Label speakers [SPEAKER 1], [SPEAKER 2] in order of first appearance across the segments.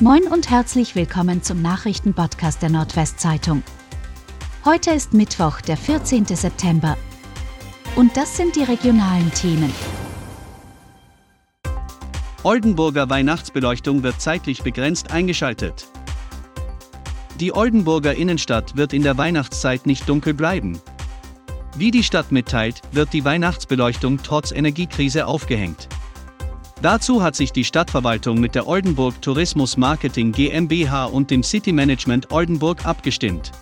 [SPEAKER 1] Moin und herzlich willkommen zum Nachrichtenpodcast der Nordwestzeitung. Heute ist Mittwoch, der 14. September. Und das sind die regionalen Themen.
[SPEAKER 2] Oldenburger Weihnachtsbeleuchtung wird zeitlich begrenzt eingeschaltet. Die Oldenburger Innenstadt wird in der Weihnachtszeit nicht dunkel bleiben. Wie die Stadt mitteilt, wird die Weihnachtsbeleuchtung trotz Energiekrise aufgehängt. Dazu hat sich die Stadtverwaltung mit der Oldenburg Tourismus Marketing GmbH und dem City Management Oldenburg abgestimmt.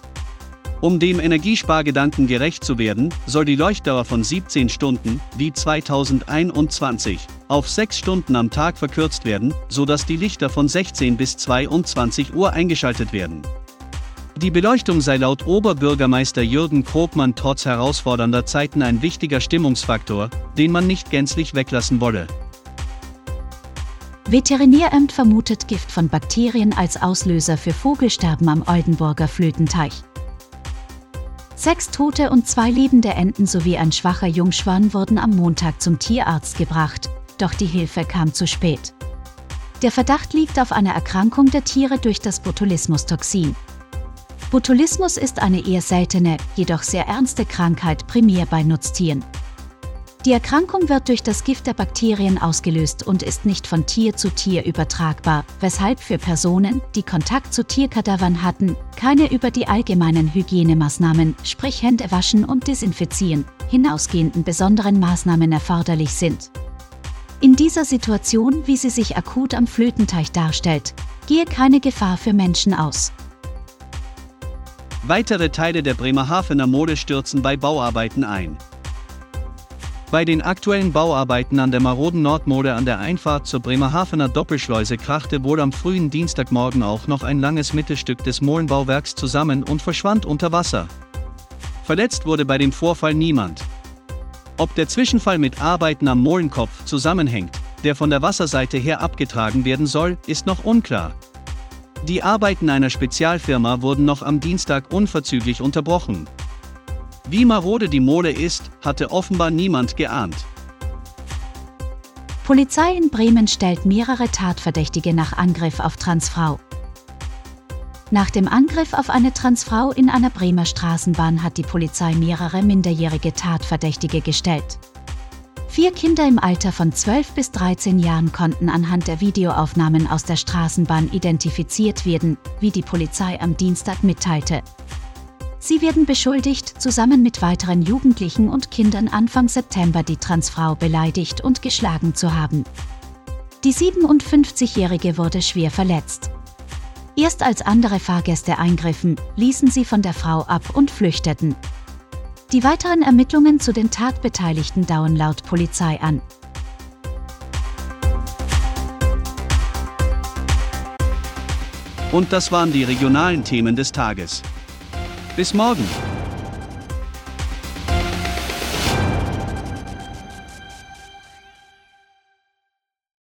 [SPEAKER 2] Um dem Energiespargedanken gerecht zu werden, soll die Leuchtdauer von 17 Stunden, wie 2021, auf 6 Stunden am Tag verkürzt werden, sodass die Lichter von 16 bis 22 Uhr eingeschaltet werden. Die Beleuchtung sei laut Oberbürgermeister Jürgen Krogmann trotz herausfordernder Zeiten ein wichtiger Stimmungsfaktor, den man nicht gänzlich weglassen wolle.
[SPEAKER 1] Veterinäramt vermutet Gift von Bakterien als Auslöser für Vogelsterben am Oldenburger Flötenteich. Sechs tote und zwei lebende Enten sowie ein schwacher Jungschwan wurden am Montag zum Tierarzt gebracht, doch die Hilfe kam zu spät. Der Verdacht liegt auf einer Erkrankung der Tiere durch das Botulismus-Toxin. Botulismus ist eine eher seltene, jedoch sehr ernste Krankheit primär bei Nutztieren. Die Erkrankung wird durch das Gift der Bakterien ausgelöst und ist nicht von Tier zu Tier übertragbar, weshalb für Personen, die Kontakt zu Tierkadavern hatten, keine über die allgemeinen Hygienemaßnahmen, sprich Hände waschen und desinfizieren, hinausgehenden besonderen Maßnahmen erforderlich sind. In dieser Situation, wie sie sich akut am Flötenteich darstellt, gehe keine Gefahr für Menschen aus.
[SPEAKER 2] Weitere Teile der Bremerhavener Mode stürzen bei Bauarbeiten ein. Bei den aktuellen Bauarbeiten an der maroden Nordmode an der Einfahrt zur Bremerhavener Doppelschleuse krachte wohl am frühen Dienstagmorgen auch noch ein langes Mittelstück des Molenbauwerks zusammen und verschwand unter Wasser. Verletzt wurde bei dem Vorfall niemand. Ob der Zwischenfall mit Arbeiten am Molenkopf zusammenhängt, der von der Wasserseite her abgetragen werden soll, ist noch unklar. Die Arbeiten einer Spezialfirma wurden noch am Dienstag unverzüglich unterbrochen. Wie marode die Mode ist, hatte offenbar niemand geahnt.
[SPEAKER 1] Polizei in Bremen stellt mehrere Tatverdächtige nach Angriff auf Transfrau. Nach dem Angriff auf eine Transfrau in einer Bremer Straßenbahn hat die Polizei mehrere minderjährige Tatverdächtige gestellt. Vier Kinder im Alter von 12 bis 13 Jahren konnten anhand der Videoaufnahmen aus der Straßenbahn identifiziert werden, wie die Polizei am Dienstag mitteilte. Sie werden beschuldigt, zusammen mit weiteren Jugendlichen und Kindern Anfang September die Transfrau beleidigt und geschlagen zu haben. Die 57-Jährige wurde schwer verletzt. Erst als andere Fahrgäste eingriffen, ließen sie von der Frau ab und flüchteten. Die weiteren Ermittlungen zu den Tatbeteiligten dauern laut Polizei an.
[SPEAKER 2] Und das waren die regionalen Themen des Tages. Bis morgen!